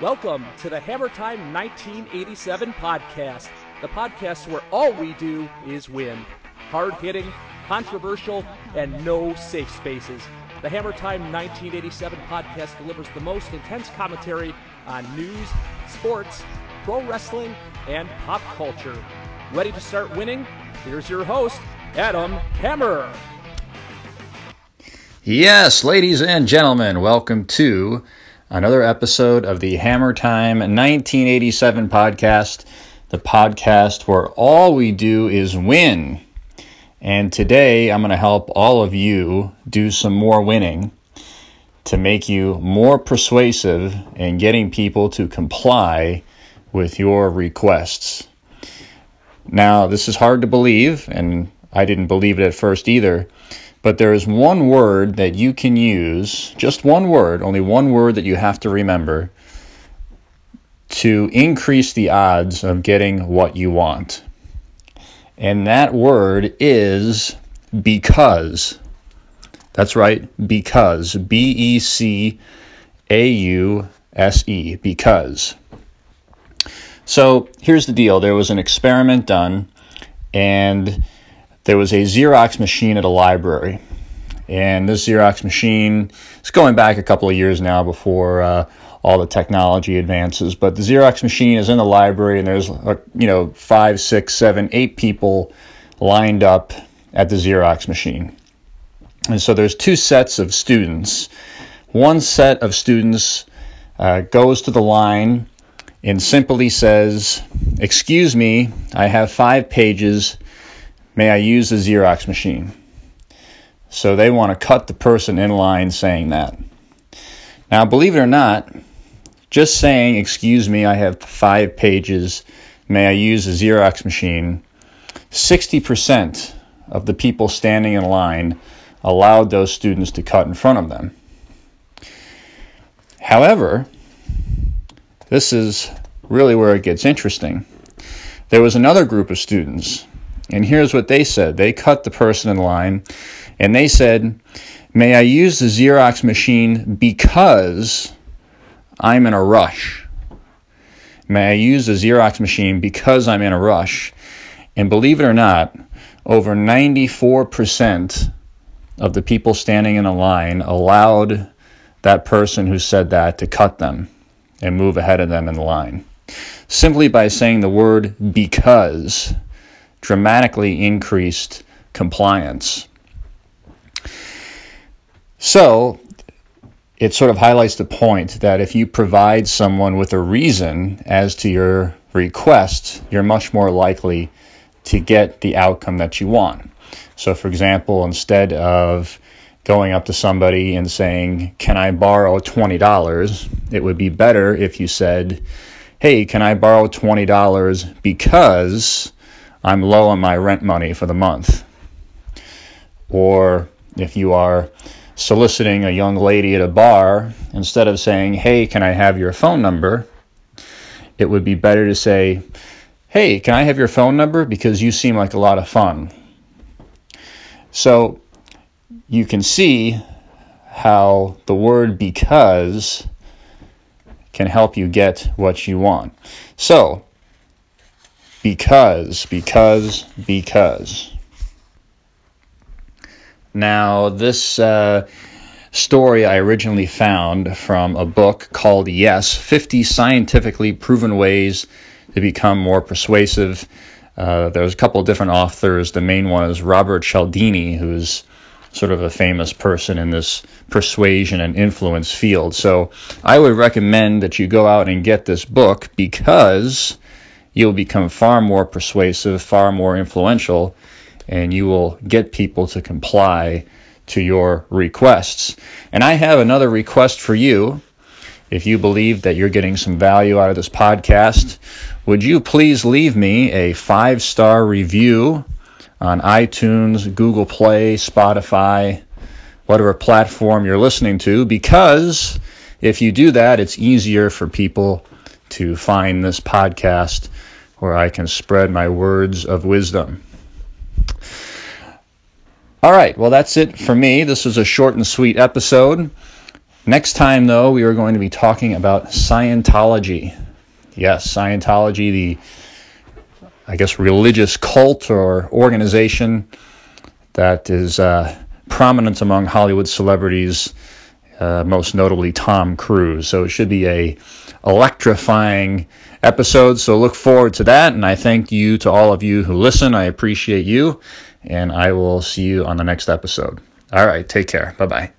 Welcome to the Hammer Time 1987 podcast, the podcast where all we do is win. Hard hitting, controversial, and no safe spaces. The Hammer Time 1987 podcast delivers the most intense commentary on news, sports, pro wrestling, and pop culture. Ready to start winning? Here's your host, Adam Hammer. Yes, ladies and gentlemen, welcome to another episode of the Hammer Time 1987 podcast, the podcast where all we do is win. And today I'm going to help all of you do some more winning to make you more persuasive in getting people to comply with your requests. Now, this is hard to believe, and I didn't believe it at first either, but there is one word that you can use, just one word, only one word that you have to remember to increase the odds of getting what you want. And that word is because. That's right, because. B E C A U S E, because. So here's the deal there was an experiment done, and there was a Xerox machine at a library. And this Xerox machine is going back a couple of years now before uh, all the technology advances. But the Xerox machine is in the library, and there's uh, you know five, six, seven, eight people lined up at the Xerox machine. And so there's two sets of students. One set of students uh, goes to the line and simply says, Excuse me, I have five pages. May I use the Xerox machine? So they want to cut the person in line saying that. Now, believe it or not, just saying, Excuse me, I have five pages. May I use the Xerox machine? 60% of the people standing in line allowed those students to cut in front of them. However, this is really where it gets interesting. There was another group of students, and here's what they said. They cut the person in line, and they said, May I use the Xerox machine because I'm in a rush? May I use the Xerox machine because I'm in a rush? And believe it or not, over 94% of the people standing in a line allowed that person who said that to cut them and move ahead of them in the line. Simply by saying the word because dramatically increased compliance. So, it sort of highlights the point that if you provide someone with a reason as to your request, you're much more likely to get the outcome that you want. So, for example, instead of going up to somebody and saying, Can I borrow $20? it would be better if you said, Hey, can I borrow $20 because I'm low on my rent money for the month? Or if you are soliciting a young lady at a bar, instead of saying, Hey, can I have your phone number? it would be better to say, Hey, can I have your phone number? Because you seem like a lot of fun. So you can see how the word because can help you get what you want. So, because, because, because. Now, this uh, story I originally found from a book called Yes 50 Scientifically Proven Ways to become more persuasive. Uh, there's a couple of different authors. The main one is Robert Cialdini, who's sort of a famous person in this persuasion and influence field. So I would recommend that you go out and get this book because you'll become far more persuasive, far more influential, and you will get people to comply to your requests. And I have another request for you. If you believe that you're getting some value out of this podcast, would you please leave me a five star review on iTunes, Google Play, Spotify, whatever platform you're listening to? Because if you do that, it's easier for people to find this podcast where I can spread my words of wisdom. All right, well, that's it for me. This was a short and sweet episode. Next time, though, we are going to be talking about Scientology. Yes, Scientology, the, I guess, religious cult or organization that is uh, prominent among Hollywood celebrities, uh, most notably Tom Cruise. So it should be a electrifying episode. So look forward to that. And I thank you to all of you who listen. I appreciate you. And I will see you on the next episode. All right. Take care. Bye bye.